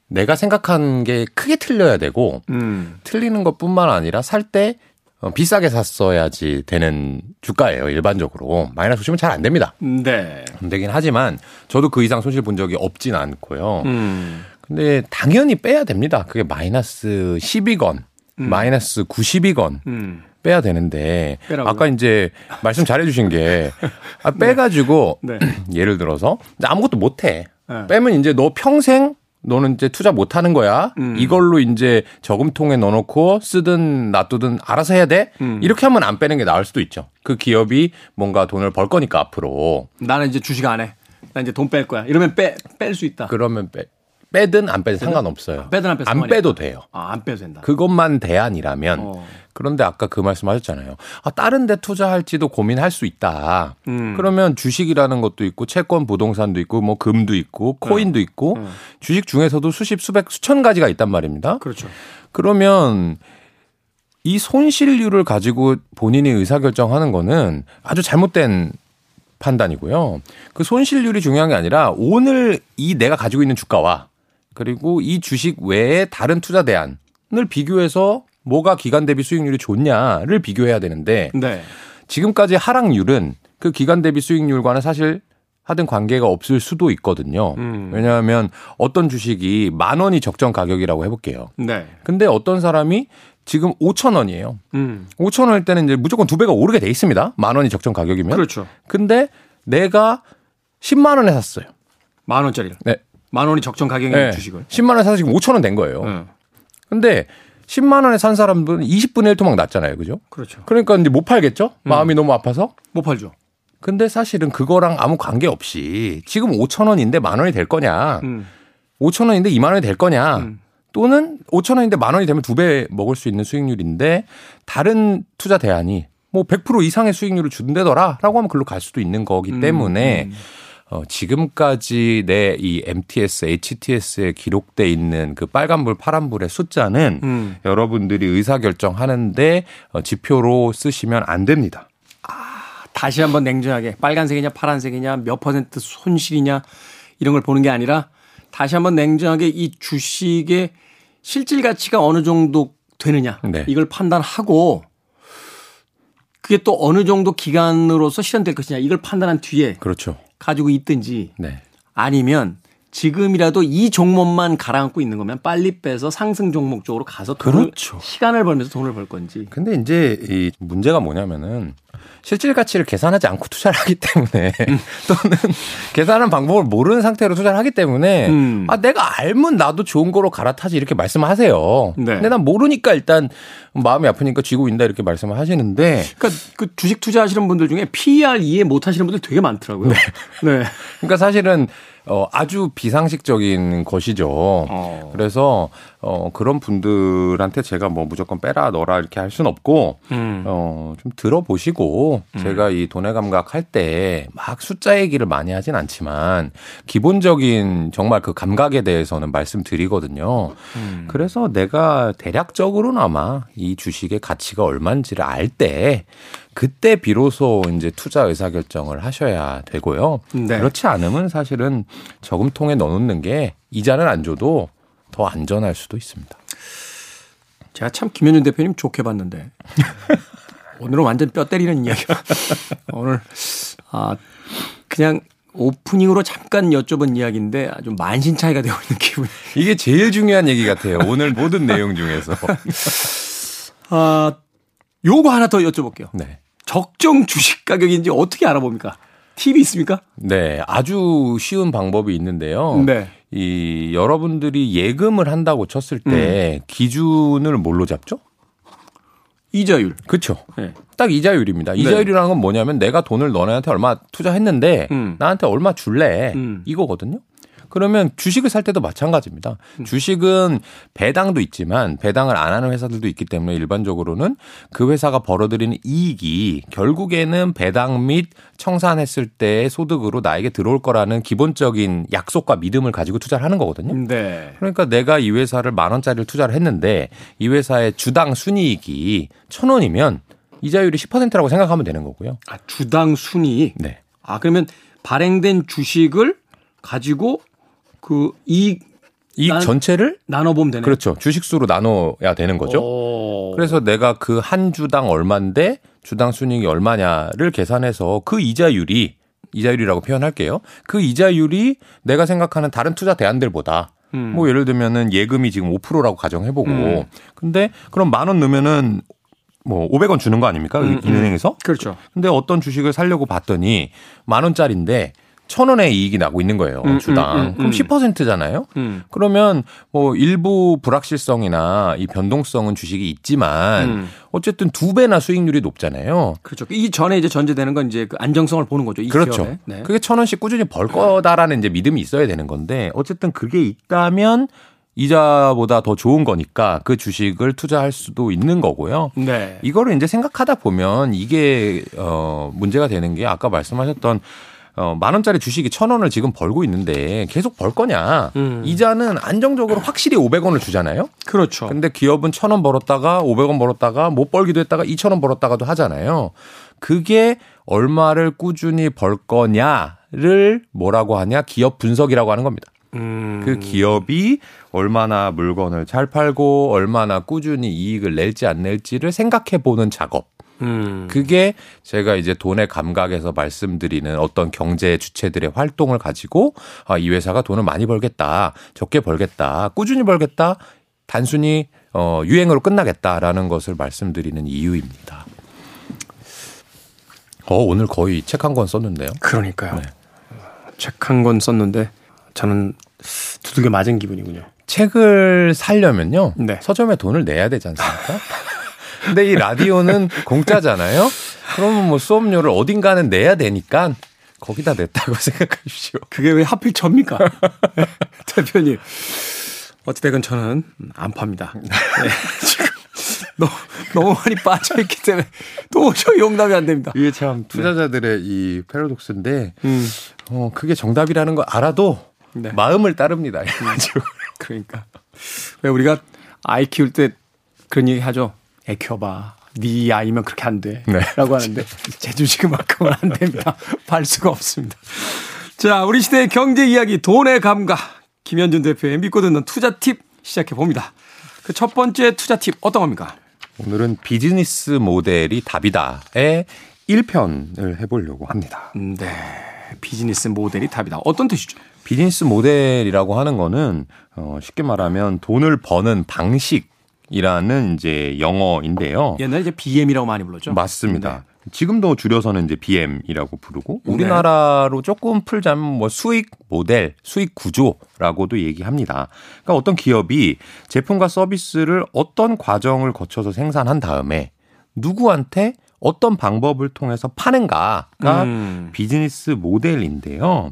내가 생각한 게 크게 틀려야 되고 음. 틀리는 것뿐만 아니라 살때 어, 비싸게 샀어야지 되는 주가예요. 일반적으로 마이너스 50은 잘 안 됩니다. 네. 안 되긴 하지만 저도 그 이상 손실 본 적이 없진 않고요. 음. 근데 당연히 빼야 됩니다. 그게 마이너스 10이건 마이너스 90이건 음. 빼야 되는데 빼라고요? 아까 이제 말씀 잘해 주신 게 아, 빼가지고 네. 예를 들어서 아무것도 못 해. 네. 빼면 이제 너 평생 너는 이제 투자 못 하는 거야. 음. 이걸로 이제 저금통에 넣어놓고 쓰든 놔두든 알아서 해야 돼. 음. 이렇게 하면 안 빼는 게 나을 수도 있죠. 그 기업이 뭔가 돈을 벌 거니까 앞으로. 나는 이제 주식 안 해. 나 이제 돈 뺄 거야. 이러면 빼, 뺄 수 있다. 그러면 빼, 빼든 안 빼든 상관없어요. 빼든 안 빼든 안 빼도 돼요. 아, 안 빼도 된다. 그것만 대안이라면 어. 그런데 아까 그 말씀 하셨잖아요. 아, 다른 데 투자할지도 고민할 수 있다. 음. 그러면 주식이라는 것도 있고 채권 부동산도 있고 뭐 금도 있고 코인도 있고 음. 주식 중에서도 수십 수백 수천 가지가 있단 말입니다. 그렇죠. 그러면 이 손실률을 가지고 본인이 의사결정하는 거는 아주 잘못된 판단이고요. 그 손실률이 중요한 게 아니라 오늘 이 내가 가지고 있는 주가와 그리고 이 주식 외에 다른 투자 대안을 비교해서 뭐가 기간 대비 수익률이 좋냐를 비교해야 되는데 네. 지금까지 하락률은 그 기간 대비 수익률과는 사실 하든 관계가 없을 수도 있거든요. 음. 왜냐하면 어떤 주식이 만 원이 적정 가격이라고 해볼게요. 네. 근데 어떤 사람이 지금 5천 원이에요. 음. 5천 원일 때는 이제 무조건 두 배가 오르게 돼 있습니다. 만 원이 적정 가격이면. 그렇죠. 근데 내가 10만 원에 샀어요. 만 원짜리를. 네. 만 원이 적정 가격의 네. 주식을. 10만 원에 사서 지금 5천 원 된 거예요. 네. 근데 10만 원에 산 사람들은 20분의 1 토막 났잖아요. 그죠? 그렇죠. 그러니까 이제 못 팔겠죠? 마음이 너무 아파서. 못 팔죠. 근데 사실은 그거랑 아무 관계 없이 지금 5천 원인데 만 원이 될 거냐? 음. 5천 원인데 2만 원이 될 거냐? 음. 또는 5천 원인데 만 원이 되면 두 배 먹을 수 있는 수익률인데 다른 투자 대안이 뭐 100% 이상의 수익률을 준대더라라고 하면 글로 갈 수도 있는 거기 음, 때문에 음. 어, 지금까지 내 이 MTS, HTS에 기록돼 있는 그 빨간불, 파란불의 숫자는 음. 여러분들이 의사결정 하는데 어, 지표로 쓰시면 안 됩니다. 다시 한번 냉정하게 빨간색이냐 파란색이냐 몇 퍼센트 손실이냐 이런 걸 보는 게 아니라 다시 한번 냉정하게 이 주식의 실질 가치가 어느 정도 되느냐 네. 이걸 판단하고 그게 또 어느 정도 기간으로서 실현될 것이냐 이걸 판단한 뒤에 그렇죠. 가지고 있든지 네. 아니면 지금이라도 이 종목만 가라앉고 있는 거면 빨리 빼서 상승 종목 쪽으로 가서 돈을 그렇죠. 시간을 벌면서 돈을 벌 건지 근데 이제 이 문제가 뭐냐면은 실질 가치를 계산하지 않고 투자를 하기 때문에 또는 계산하는 방법을 모르는 상태로 투자를 하기 때문에 음. 아 내가 알면 나도 좋은 거로 갈아타지 이렇게 말씀하세요. 네. 근데 난 모르니까 일단 마음이 아프니까 쥐고 있다 이렇게 말씀을 하시는데 그러니까 그 주식 투자하시는 분들 중에 PER 이해 못 하시는 분들 되게 많더라고요. 네. 그러니까 사실은 어 아주 비상식적인 것이죠. 어. 그래서 어 그런 분들한테 제가 뭐 무조건 빼라 넣어라 이렇게 할 수는 없고 음. 어, 좀 들어보시고 제가 이 돈의 감각 할 때 막 숫자 얘기를 많이 하진 않지만 기본적인 정말 그 감각에 대해서는 말씀드리거든요. 음. 그래서 내가 대략적으로나마 이 주식의 가치가 얼마인지를 알 때 그때 비로소 이제 투자 의사 결정을 하셔야 되고요. 네. 그렇지 않으면 사실은 저금통에 넣어놓는 게 이자는 안 줘도 더 안전할 수도 있습니다. 제가 참 김현준 대표님 좋게 봤는데 오늘은 완전 뼈 때리는 이야기. 오늘 아 그냥 오프닝으로 잠깐 여쭤본 이야기인데 아주 만신 차이가 되고 있는 기분. 이게 제일 중요한 얘기 같아요. 오늘 모든 내용 중에서. 아 요거 하나 더 여쭤볼게요. 네. 적정 주식 가격인지 어떻게 알아봅니까? 팁이 있습니까? 네. 아주 쉬운 방법이 있는데요. 네. 이 여러분들이 예금을 한다고 쳤을 때 기준을 뭘로 잡죠? 이자율. 그렇죠. 네. 딱 이자율입니다. 이자율이라는 건 뭐냐면 내가 돈을 너네한테 얼마 투자했는데 음. 나한테 얼마 줄래 음. 이거거든요. 그러면 주식을 살 때도 마찬가지입니다. 음. 주식은 배당도 있지만 배당을 안 하는 회사들도 있기 때문에 일반적으로는 그 회사가 벌어들이는 이익이 결국에는 배당 및 청산했을 때의 소득으로 나에게 들어올 거라는 기본적인 약속과 믿음을 가지고 투자를 하는 거거든요. 네. 그러니까 내가 이 회사를 만 원짜리를 투자를 했는데 이 회사의 주당 순이익이 천 원이면 이자율이 10%라고 생각하면 되는 거고요. 아, 주당 순이익. 네. 아 그러면 발행된 주식을 가지고 그 이익 이익 난- 전체를 나눠보면 되네. 그렇죠. 주식수로 나눠야 되는 거죠. 오. 그래서 내가 그 한 주당 얼마인데 주당 순이익이 얼마냐를 계산해서 그 이자율이 이자율이라고 표현할게요. 그 이자율이 내가 생각하는 다른 투자 대안들보다 음. 뭐 예를 들면은 예금이 지금 5%라고 가정해보고 음. 근데 그럼 만 원 넣으면은 뭐 500원 주는 거 아닙니까? 음, 음. 은행에서? 그렇죠. 근데 어떤 주식을 살려고 봤더니 만 원짜리인데 천 원의 이익이 나고 있는 거예요. 음, 주당. 음, 음, 그럼 음. 10%잖아요. 음. 그러면 뭐 일부 불확실성이나 이 변동성은 주식이 있지만 음. 어쨌든 두 배나 수익률이 높잖아요. 그렇죠. 이 전에 이제 전제되는 건 이제 그 안정성을 보는 거죠. 이 그렇죠. 네. 그게 천 원씩 꾸준히 벌 거다라는 이제 믿음이 있어야 되는 건데 어쨌든 그게 있다면 이자보다 더 좋은 거니까 그 주식을 투자할 수도 있는 거고요. 네. 이거를 이제 생각하다 보면 이게 어 문제가 되는 게 아까 말씀하셨던 어, 만 원짜리 주식이 천 원을 지금 벌고 있는데 계속 벌 거냐. 음. 이자는 안정적으로 확실히 500원을 주잖아요. 그렇죠. 근데 기업은 천 원 벌었다가 500원 벌었다가 못 벌기도 했다가 2천 원 벌었다가도 하잖아요. 그게 얼마를 꾸준히 벌 거냐를 뭐라고 하냐? 기업 분석이라고 하는 겁니다. 음. 그 기업이 얼마나 물건을 잘 팔고 얼마나 꾸준히 이익을 낼지 안 낼지를 생각해 보는 작업. 음. 그게 제가 이제 돈의 감각에서 말씀드리는 어떤 경제 주체들의 활동을 가지고 아, 이 회사가 돈을 많이 벌겠다, 적게 벌겠다, 꾸준히 벌겠다, 단순히 어, 유행으로 끝나겠다라는 것을 말씀드리는 이유입니다. 어, 오늘 거의 책 한 권 썼는데요. 그러니까요. 네. 책한 권 썼는데 저는 두들겨 맞은 기분이군요. 책을 살려면요. 네. 서점에 돈을 내야 되지 않습니까? 근데 이 라디오는 공짜잖아요. 그러면 뭐 수업료를 어딘가는 내야 되니까 거기다 냈다고 생각하십시오. 그게 왜 하필 접니까? 네, 대표님. 어찌되건 저는 안 팝니다. 네, 지금 너무, 너무 많이 빠져있기 때문에 도저히 용납이 안 됩니다. 이게 참 투자자들의 이 패러독스인데 음, 어 그게 정답이라는 거 알아도 네. 마음을 따릅니다. 그러니까. 왜 우리가 아이 키울 때 그런 얘기 하죠. 애 키워봐. 네 아이면 그렇게 안 돼. 네. 라고 하는데 제 주식만큼은 안 됩니다. 팔 수가 없습니다. 자, 우리 시대의 경제 이야기 돈의 감각. 김현준 대표의 믿고 듣는 투자 팁 시작해 봅니다. 그 첫 번째 투자 팁 어떤 겁니까? 오늘은 비즈니스 모델이 답이다의 1편을 해보려고 합니다. 음, 네. 비즈니스 모델이 답이다. 어떤 뜻이죠? 비즈니스 모델이라고 하는 거는 어 쉽게 말하면 돈을 버는 방식 이라는 이제 영어인데요. 옛날에 이제 BM이라고 많이 불렀죠. 맞습니다. 지금도 줄여서는 이제 BM이라고 부르고 우리나라로 조금 풀자면 뭐 수익 모델, 수익 구조라고도 얘기합니다. 그러니까 어떤 기업이 제품과 서비스를 어떤 과정을 거쳐서 생산한 다음에 누구한테 어떤 방법을 통해서 파는가가 음. 비즈니스 모델인데요.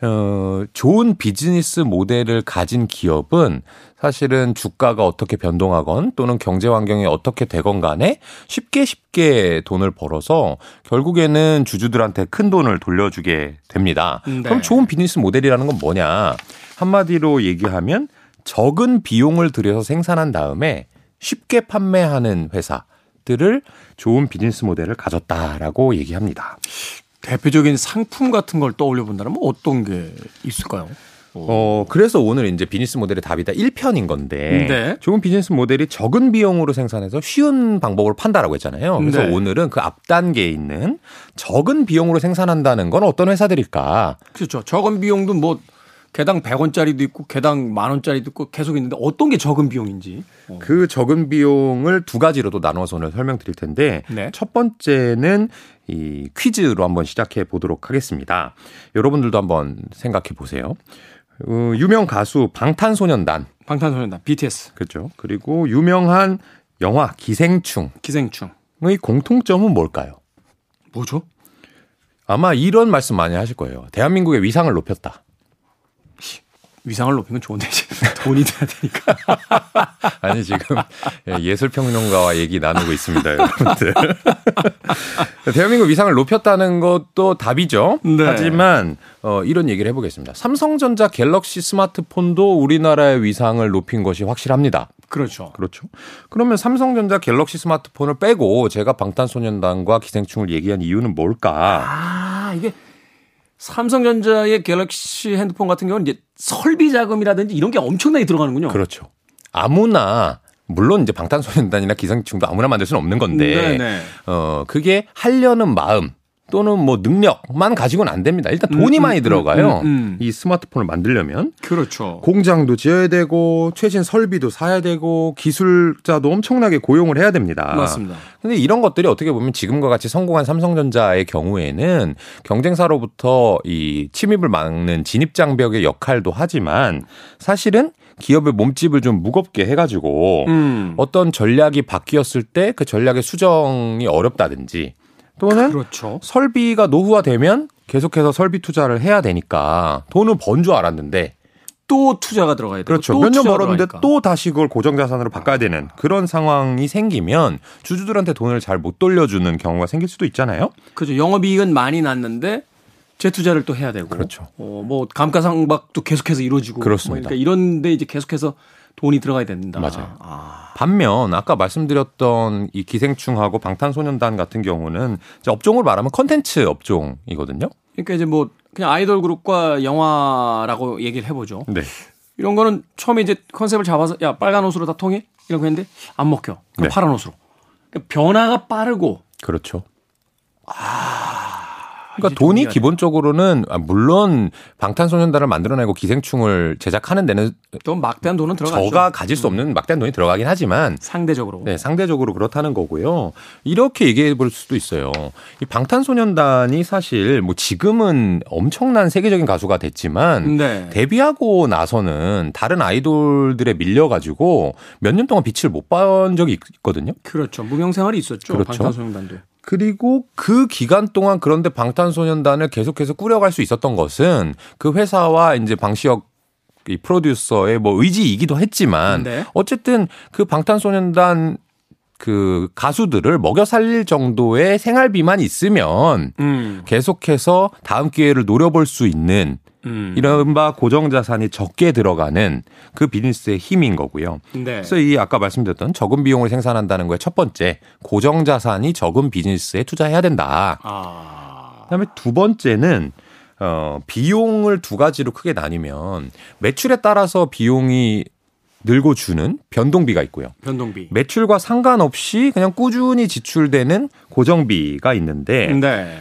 어, 좋은 비즈니스 모델을 가진 기업은 사실은 주가가 어떻게 변동하건 또는 경제 환경이 어떻게 되건 간에 쉽게 쉽게 돈을 벌어서 결국에는 주주들한테 큰 돈을 돌려주게 됩니다. 네. 그럼 좋은 비즈니스 모델이라는 건 뭐냐? 한마디로 얘기하면 적은 비용을 들여서 생산한 다음에 쉽게 판매하는 회사 들을 좋은 비즈니스 모델을 가졌다라고 얘기합니다. 대표적인 상품 같은 걸 떠올려 본다면 어떤 게 있을까요? 어, 그래서 오늘 이제 비즈니스 모델의 답이다 1편인 건데 네. 좋은 비즈니스 모델이 적은 비용으로 생산해서 쉬운 방법으로 판다라고 했잖아요. 그래서 네. 오늘은 그 앞단계에 있는 적은 비용으로 생산한다는 건 어떤 회사들일까? 그렇죠. 적은 비용도 뭐 개당 100원짜리도 있고 개당 만 원짜리도 있고 계속 있는데 어떤 게 적은 비용인지. 어. 그 적은 비용을 두 가지로도 나눠서 오늘 설명드릴 텐데 네. 첫 번째는 이 퀴즈로 한번 시작해 보도록 하겠습니다. 여러분들도 한번 생각해 보세요. 어, 유명 가수 방탄소년단 방탄소년단 BTS 그렇죠. 그리고 유명한 영화 기생충의 기생충 공통점은 뭘까요? 뭐죠? 아마 이런 말씀 많이 하실 거예요. 대한민국의 위상을 높였다. 위상을 높이는 건 좋은데 이제 돈이 돼야 되니까. 아니 지금 예술 평론가와 얘기 나누고 있습니다, 여러분들. 대한민국 위상을 높였다는 것도 답이죠. 네. 하지만 어, 이런 얘기를 해보겠습니다. 삼성전자 갤럭시 스마트폰도 우리나라의 위상을 높인 것이 확실합니다. 그렇죠. 그렇죠. 그러면 삼성전자 갤럭시 스마트폰을 빼고 제가 방탄소년단과 기생충을 얘기한 이유는 뭘까? 아 이게 삼성전자의 갤럭시 핸드폰 같은 경우는 이제 설비 자금이라든지 이런 게 엄청나게 들어가는군요. 그렇죠. 아무나 물론 이제 방탄소년단이나 기생충도 아무나 만들 수는 없는 건데 네네. 어 그게 하려는 마음 또는 뭐 능력만 가지고는 안 됩니다. 일단 돈이 음, 많이 음, 들어가요. 음, 음. 이 스마트폰을 만들려면 그렇죠. 공장도 지어야 되고 최신 설비도 사야 되고 기술자도 엄청나게 고용을 해야 됩니다. 맞습니다. 근데 이런 것들이 어떻게 보면 지금과 같이 성공한 삼성전자의 경우에는 경쟁사로부터 이 침입을 막는 진입 장벽의 역할도 하지만 사실은 기업의 몸집을 좀 무겁게 해가지고 음. 어떤 전략이 바뀌었을 때 그 전략의 수정이 어렵다든지 또는 그렇죠. 설비가 노후화되면 계속해서 설비 투자를 해야 되니까 돈을 번줄 알았는데 또 투자가 들어가야 되고 그렇죠. 또몇년 벌었는데 들어가니까. 또 다시 그걸 고정 자산으로 바꿔야 되는 그런 상황이 생기면 주주들한테 돈을 잘 못 돌려주는 경우가 생길 수도 있잖아요. 그죠. 영업이익은 많이 났는데 재투자를 또 해야 되고. 그렇죠. 어, 뭐 감가상각도 계속해서 이루어지고. 그렇습니다. 뭐 그러니까 이런데 이제 계속해서 돈이 들어가야 된다. 맞아요. 아, 반면 아까 말씀드렸던 이 기생충하고 방탄소년단 같은 경우는 이제 업종을 말하면 컨텐츠 업종이거든요. 그러니까 이제 뭐 그냥 아이돌 그룹과 영화라고 얘기를 해보죠. 네. 이런 거는 처음에 이제 컨셉을 잡아서 야 빨간 옷으로 다 통해 이런 거 했는데 안 먹혀. 네. 파란 옷으로. 그러니까 변화가 빠르고 그렇죠. 이제 그러니까 돈이 정리가 기본적으로는 아, 물론 방탄소년단을 만들어내고 기생충을 제작하는 데는 또 막대한 돈은 들어가죠. 음. 저가 가질 수 없는 막대한 돈이 들어가긴 하지만 상대적으로. 네, 상대적으로 그렇다는 거고요. 이렇게 얘기해 볼 수도 있어요. 이 방탄소년단이 사실 뭐 지금은 엄청난 세계적인 가수가 됐지만 네. 데뷔하고 나서는 다른 아이돌들에 밀려 가지고 몇 년 동안 빛을 못 본 적이 있거든요. 그렇죠. 무명 생활이 있었죠. 그렇죠. 방탄소년단도. 그리고 그 기간 동안 그런데 방탄소년단을 계속해서 꾸려갈 수 있었던 것은 그 회사와 이제 방시혁 이 프로듀서의 뭐 의지이기도 했지만 네. 어쨌든 그 방탄소년단 그 가수들을 먹여 살릴 정도의 생활비만 있으면 음. 계속해서 다음 기회를 노려볼 수 있는 음. 이른바 고정자산이 적게 들어가는 그 비즈니스의 힘인 거고요. 네. 그래서 이 아까 말씀드렸던 적은 비용을 생산한다는 거의 첫 번째 고정자산이 적은 비즈니스에 투자해야 된다. 아. 그다음에 두 번째는 어 비용을 두 가지로 크게 나뉘면 매출에 따라서 비용이 늘고 주는 변동비가 있고요. 변동비. 매출과 상관없이 그냥 꾸준히 지출되는 고정비가 있는데 네.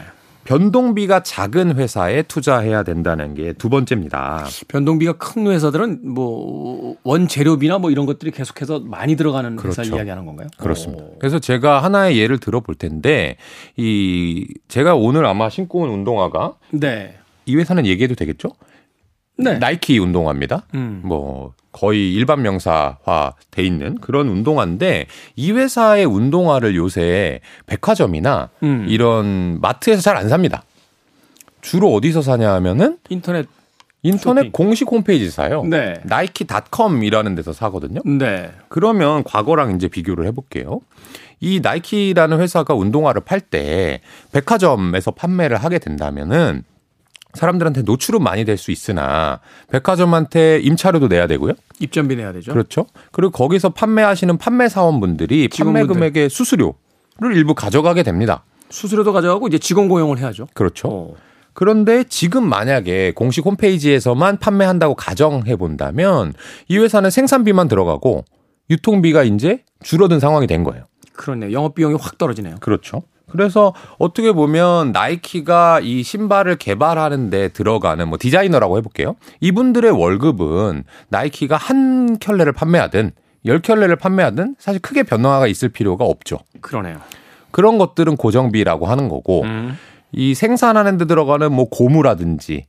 변동비가 작은 회사에 투자해야 된다는 게 두 번째입니다. 변동비가 큰 회사들은 뭐 원재료비나 뭐 이런 것들이 계속해서 많이 들어가는 회사 그렇죠. 이야기하는 건가요? 그렇습니다. 오. 그래서 제가 하나의 예를 들어볼 텐데 이 제가 오늘 아마 신고 온 운동화가 네. 이 회사는 얘기해도 되겠죠? 네. 나이키 운동화입니다. 음. 뭐 거의 일반 명사화 돼 있는 그런 운동화인데 이 회사의 운동화를 요새 백화점이나 음. 이런 마트에서 잘 안 삽니다. 주로 어디서 사냐 하면은 인터넷. 인터넷 쇼핑. 공식 홈페이지 사요. 네. 나이키닷컴이라는 데서 사거든요. 네. 그러면 과거랑 이제 비교를 해볼게요. 이 나이키라는 회사가 운동화를 팔 때 백화점에서 판매를 하게 된다면은 사람들한테 노출은 많이 될 수 있으나 백화점한테 임차료도 내야 되고요. 입점비 내야 되죠. 그렇죠. 그리고 거기서 판매하시는 판매 사원분들이 판매 직원분들. 금액의 수수료를 일부 가져가게 됩니다. 수수료도 가져가고 이제 직원 고용을 해야죠. 그렇죠. 어. 그런데 지금 만약에 공식 홈페이지에서만 판매한다고 가정해 본다면 이 회사는 생산비만 들어가고 유통비가 이제 줄어든 상황이 된 거예요. 그렇네요. 영업 비용이 확 떨어지네요. 그렇죠. 그래서 어떻게 보면 나이키가 이 신발을 개발하는데 들어가는 뭐 디자이너라고 해볼게요. 이분들의 월급은 나이키가 한 켤레를 판매하든 열 켤레를 판매하든 사실 크게 변화가 있을 필요가 없죠. 그러네요. 그런 것들은 고정비라고 하는 거고 음. 이 생산하는 데 들어가는 뭐 고무라든지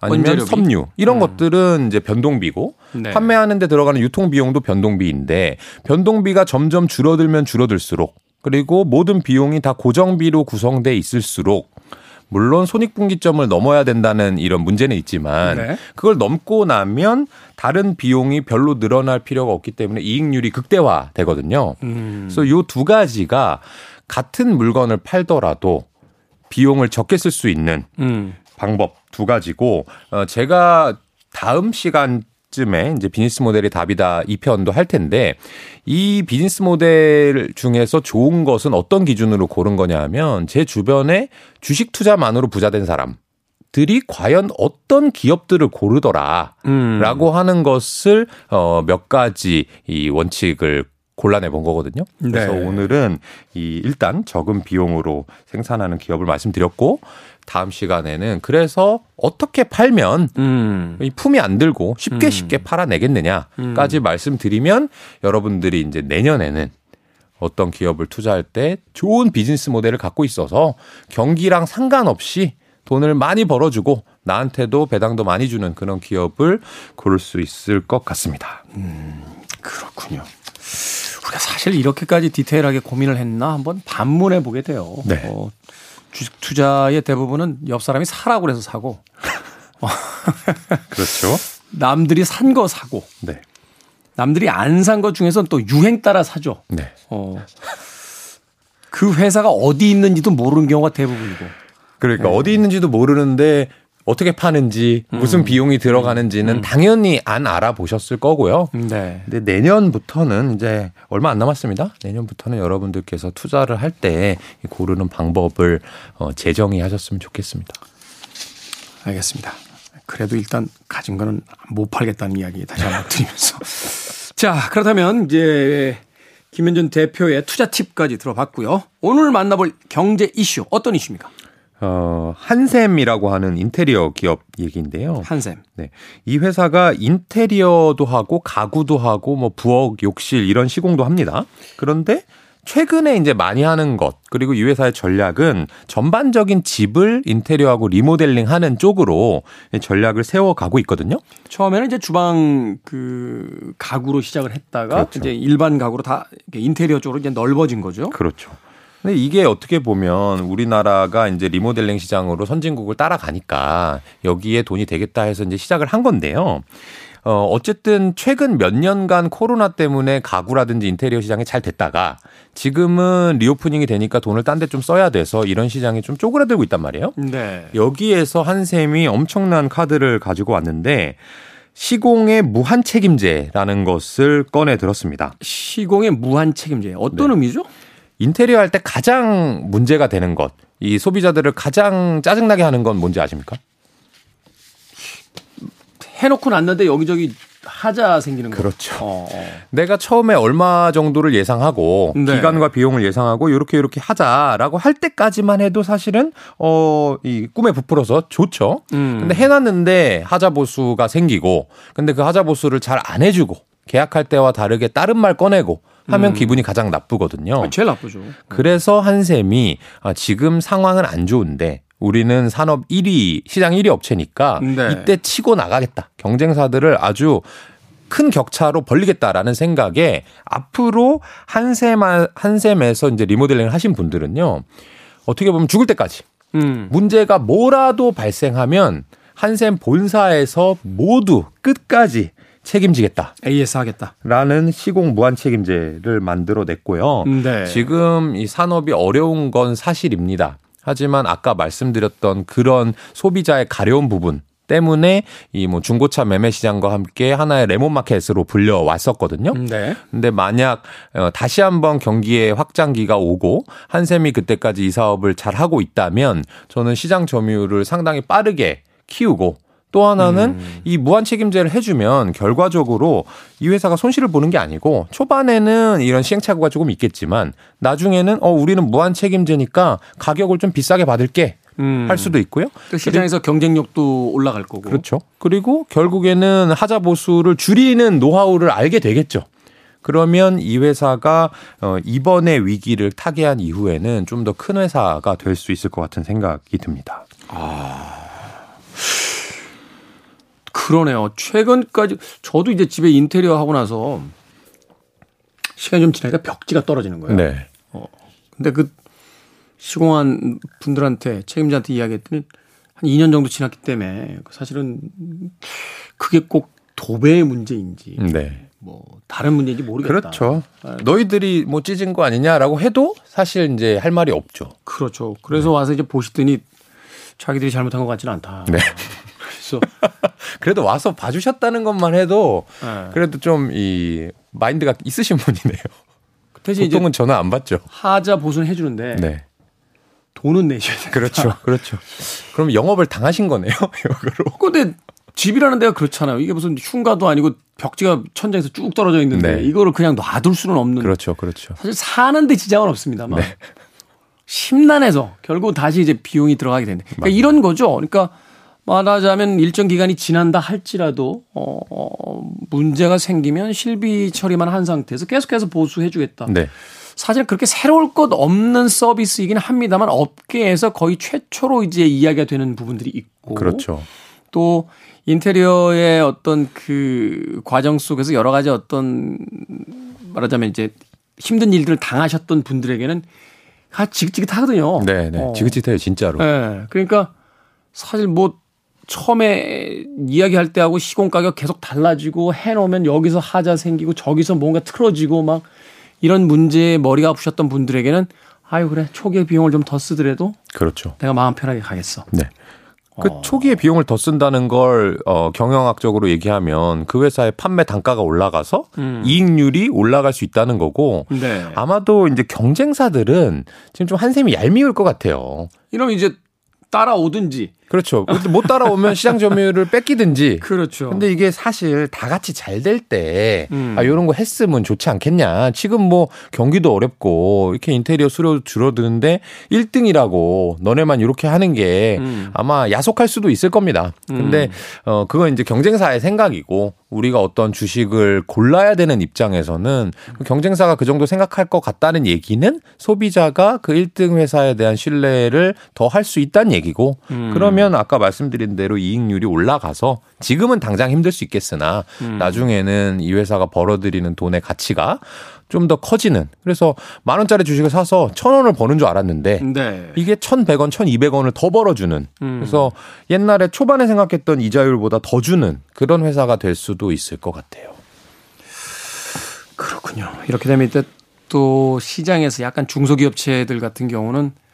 아니면 원재료비? 섬유 이런 음. 것들은 이제 변동비고 네. 판매하는 데 들어가는 유통 비용도 변동비인데 변동비가 점점 줄어들면 줄어들수록 그리고 모든 비용이 다 고정비로 구성돼 있을수록 물론 손익분기점을 넘어야 된다는 이런 문제는 있지만 네. 그걸 넘고 나면 다른 비용이 별로 늘어날 필요가 없기 때문에 이익률이 극대화 되거든요. 음. 그래서 요 두 가지가 같은 물건을 팔더라도 비용을 적게 쓸 수 있는 음. 방법 두 가지고 어 제가 다음 시간 쯤에 이제 비즈니스 모델이 답이다 2편도 할 텐데 이 비즈니스 모델 중에서 좋은 것은 어떤 기준으로 고른 거냐 하면 제 주변에 주식 투자만으로 부자 된 사람 들이 과연 어떤 기업들을 고르더라 음. 라고 하는 것을 어몇 가지 이 원칙을 골라내 본 거거든요. 그래서 네. 오늘은 이 일단 적은 비용으로 생산하는 기업을 말씀드렸고 다음 시간에는 그래서 어떻게 팔면 음. 이 품이 안 들고 쉽게 음. 쉽게 팔아내겠느냐까지 말씀드리면 여러분들이 이제 내년에는 어떤 기업을 투자할 때 좋은 비즈니스 모델을 갖고 있어서 경기랑 상관없이 돈을 많이 벌어주고 나한테도 배당도 많이 주는 그런 기업을 고를 수 있을 것 같습니다. 그렇군요. 우리가 사실 이렇게까지 디테일하게 고민을 했나 한번 반문해 보게 돼요. 네. 어, 주식 투자의 대부분은 옆 사람이 사라고 그래서 사고 그렇죠. 남들이 산 거 사고 네. 남들이 안 산 것 중에서는 또 유행 따라 사죠. 네. 어. 그 회사가 어디 있는지도 모르는 경우가 대부분이고. 그러니까 네. 어디 있는지도 모르는데 어떻게 파는지 음. 무슨 비용이 들어가는지는 당연히 안 알아보셨을 거고요. 네. 근데 내년부터는 이제 얼마 안 남았습니다. 내년부터는 여러분들께서 투자를 할 때 고르는 방법을 어, 재정의 하셨으면 좋겠습니다. 알겠습니다. 그래도 일단 가진 거는 못 팔겠다는 이야기 다시 한번 드리면서. 자, 그렇다면 이제 김현준 대표의 투자 팁까지 들어봤고요. 오늘 만나볼 경제 이슈 어떤 이슈입니까? 어, 한샘이라고 하는 인테리어 기업 얘기인데요. 한샘. 네. 이 회사가 인테리어도 하고 가구도 하고 뭐 부엌, 욕실 이런 시공도 합니다. 그런데 최근에 이제 많이 하는 것 그리고 이 회사의 전략은 전반적인 집을 인테리어하고 리모델링 하는 쪽으로 전략을 세워 가고 있거든요. 처음에는 이제 주방 그 가구로 시작을 했다가 그렇죠. 이제 일반 가구로 다 인테리어 쪽으로 이제 넓어진 거죠. 그렇죠. 근데 이게 어떻게 보면 우리나라가 이제 리모델링 시장으로 선진국을 따라가니까 여기에 돈이 되겠다 해서 이제 시작을 한 건데요. 어, 어쨌든 최근 몇 년간 코로나 때문에 가구라든지 인테리어 시장이 잘 됐다가 지금은 리오프닝이 되니까 돈을 딴 데 좀 써야 돼서 이런 시장이 좀 쪼그라들고 있단 말이에요. 네. 여기에서 한샘이 엄청난 카드를 가지고 왔는데 시공의 무한 책임제라는 것을 꺼내 들었습니다. 시공의 무한 책임제. 어떤 네. 의미죠? 인테리어 할 때 가장 문제가 되는 것, 이 소비자들을 가장 짜증나게 하는 건 뭔지 아십니까? 해놓고 났는데 여기저기 하자 생기는 거. 그렇죠. 어, 어. 내가 처음에 얼마 정도를 예상하고 네. 기간과 비용을 예상하고 이렇게 이렇게 하자라고 할 때까지만 해도 사실은 어 이 꿈에 부풀어서 좋죠. 음. 근데 해놨는데 하자 보수가 생기고 근데 그 하자 보수를 잘 안 해주고 계약할 때와 다르게 다른 말 꺼내고 하면 기분이 가장 나쁘거든요. 아, 제일 나쁘죠. 그래서 한샘이 아, 지금 상황은 안 좋은데 우리는 산업 1위, 시장 1위 업체니까 네. 이때 치고 나가겠다. 경쟁사들을 아주 큰 격차로 벌리겠다라는 생각에 앞으로 한샘, 한샘에서 이제 리모델링을 하신 분들은요. 어떻게 보면 죽을 때까지 음. 문제가 뭐라도 발생하면 한샘 본사에서 모두 끝까지 책임지겠다. AS 하겠다. 라는 시공 무한 책임제를 만들어 냈고요. 네. 지금 이 산업이 어려운 건 사실입니다. 하지만 아까 말씀드렸던 그런 소비자의 가려운 부분 때문에 이 뭐 중고차 매매 시장과 함께 하나의 레몬 마켓으로 불려 왔었거든요. 네. 근데 만약 어, 다시 한번 경기의 확장기가 오고 한샘이 그때까지 이 사업을 잘 하고 있다면 저는 시장 점유율을 상당히 빠르게 키우고 또 하나는 이 무한 책임제를 해주면 결과적으로 이 회사가 손실을 보는 게 아니고 초반에는 이런 시행착오가 조금 있겠지만 나중에는 어 우리는 무한 책임제니까 가격을 좀 비싸게 받을게 음. 할 수도 있고요. 또 시장에서 경쟁력도 올라갈 거고. 그렇죠. 그리고 결국에는 하자 보수를 줄이는 노하우를 알게 되겠죠. 그러면 이 회사가 어 이번의 위기를 타개한 이후에는 좀 더 큰 회사가 될 수 있을 것 같은 생각이 듭니다. 그러네요. 최근까지 저도 이제 집에 인테리어 하고 나서 시간이 좀 지나니까 벽지가 떨어지는 거예요. 네. 근데 그 시공한 분들한테 책임자한테 이야기했더니 한 2년 정도 지났기 때문에 사실은 그게 꼭 도배의 문제인지 네. 뭐 다른 문제인지 모르겠다. 그렇죠. 너희들이 뭐 찢은 거 아니냐라고 해도 사실 이제 할 말이 없죠. 그렇죠. 그래서 와서 이제 보시더니 자기들이 잘못한 것 같지는 않다. 네. 그래서 그래도 와서 봐주셨다는 것만 해도 네. 그래도 좀 이 마인드가 있으신 분이네요. 대신 이제 보통은 전화 안 받죠. 하자 보수는 해주는데 네. 돈은 내셔야 돼요. 그렇죠. 그렇죠. 그럼 영업을 당하신 거네요. 역으로. 근데 집이라는 데가 그렇잖아요. 이게 무슨 흉가도 아니고 벽지가 천장에서 쭉 떨어져 있는데 네. 이거를 그냥 놔둘 수는 없는. 그렇죠. 그렇죠. 사실 사는데 지장은 없습니다만 네. 심란해서 결국 다시 이제 비용이 들어가게 되는데 그러니까 이런 거죠. 그러니까 말하자면 일정 기간이 지난다 할지라도 어, 어, 문제가 생기면 실비 처리만 한 상태에서 계속해서 보수해 주겠다. 네. 사실 그렇게 새로울 것 없는 서비스이긴 합니다만 업계에서 거의 최초로 이제 이야기가 되는 부분들이 있고 그렇죠. 또 인테리어의 어떤 그 과정 속에서 여러 가지 어떤 말하자면 이제 힘든 일들을 당하셨던 분들에게는 다 지긋지긋하거든요. 네, 네. 어. 지긋지긋해요, 진짜로. 네. 그러니까 사실 뭐 처음에 이야기할 때하고 시공 가격 계속 달라지고 해놓으면 여기서 하자 생기고 저기서 뭔가 틀어지고 막 이런 문제에 머리가 아프셨던 분들에게는 아유 그래 초기에 비용을 좀 더 쓰더라도 그렇죠. 내가 마음 편하게 가겠어. 네. 그 어. 초기에 비용을 더 쓴다는 걸 어, 경영학적으로 얘기하면 그 회사의 판매 단가가 올라가서 음. 이익률이 올라갈 수 있다는 거고 네. 아마도 이제 경쟁사들은 지금 좀 한샘이 얄미울 것 같아요. 이러면 이제 따라오든지. 그렇죠. 못 따라오면 시장 점유율을 뺏기든지. 그렇죠. 근데 이게 사실 다 같이 잘 될 때, 음. 아, 요런 거 했으면 좋지 않겠냐. 지금 뭐 경기도 어렵고, 이렇게 인테리어 수료 줄어드는데 1등이라고 너네만 이렇게 하는 게 음. 아마 야속할 수도 있을 겁니다. 근데, 어, 그건 이제 경쟁사의 생각이고, 우리가 어떤 주식을 골라야 되는 입장에서는 그 경쟁사가 그 정도 생각할 것 같다는 얘기는 소비자가 그 1등 회사에 대한 신뢰를 더 할 수 있다는 얘기고, 음. 그러면 아까 말씀드린 대로 이익률이 올라가서 지금은 당장 힘들 수 있겠으나 음. 나중에는 이 회사가 벌어들이는 돈의 가치가 좀더 커지는 그래서 만 원짜리 주식을 사서 천 원을 버는 줄 알았는데 네. 이게 천백 원, 천이백 원을 더 벌어주는 음. 그래서 옛날에 초반에 생각했던 이자율보다 더 주는 그런 회사가 될 수도 있을 것 같아요. 그렇군요. 이렇게 되면 이제 또 시장에서 약간 중소기업체들 같은 경우는 아,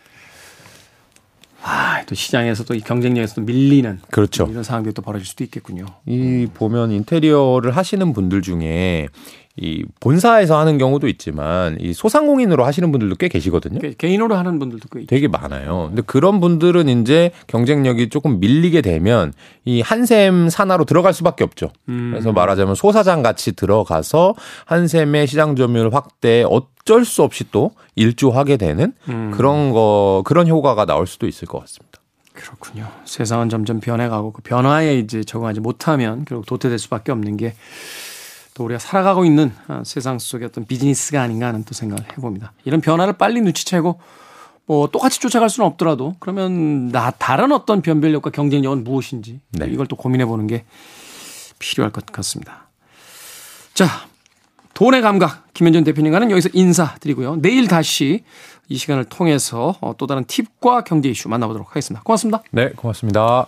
또 시장에서 또이 경쟁력에서 또 밀리는 그렇죠. 이런 상황들이 또 벌어질 수도 있겠군요. 이 보면 인테리어를 하시는 분들 중에 이 본사에서 하는 경우도 있지만 이 소상공인으로 하시는 분들도 꽤 계시거든요. 개- 개인으로 하는 분들도 꽤 있죠. 되게 많아요. 근데 그런 분들은 이제 경쟁력이 조금 밀리게 되면 이 한샘 산하로 들어갈 수밖에 없죠. 음. 그래서 말하자면 소사장 같이 들어가서 한샘의 시장 점유율 확대에 어쩔 수 없이 또 일조하게 되는 음. 그런 거 그런 효과가 나올 수도 있을 것 같습니다. 그렇군요. 세상은 점점 변해가고 그 변화에 이제 적응하지 못하면 결국 도태될 수밖에 없는 게 또 우리가 살아가고 있는 아, 세상 속의 어떤 비즈니스가 아닌가 하는 또 생각을 해봅니다. 이런 변화를 빨리 눈치채고 뭐 똑같이 쫓아갈 수는 없더라도 그러면 나 다른 어떤 변별력과 경쟁력은 무엇인지 네. 이걸 또 고민해 보는 게 필요할 것 같습니다. 자, 돈의 감각 김현준 대표님과는 여기서 인사드리고요. 내일 다시 이 시간을 통해서 어, 또 다른 팁과 경제 이슈 만나보도록 하겠습니다. 고맙습니다. 네, 고맙습니다.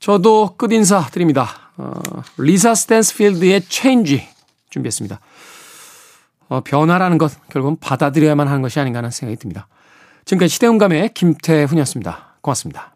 저도 끝 인사 드립니다. 어, 리사 스탠스필드의 Change 준비했습니다. 어, 변화라는 것 결국은 받아들여야만 하는 것이 아닌가 하는 생각이 듭니다. 지금까지 시대음감의 김태훈이었습니다. 고맙습니다.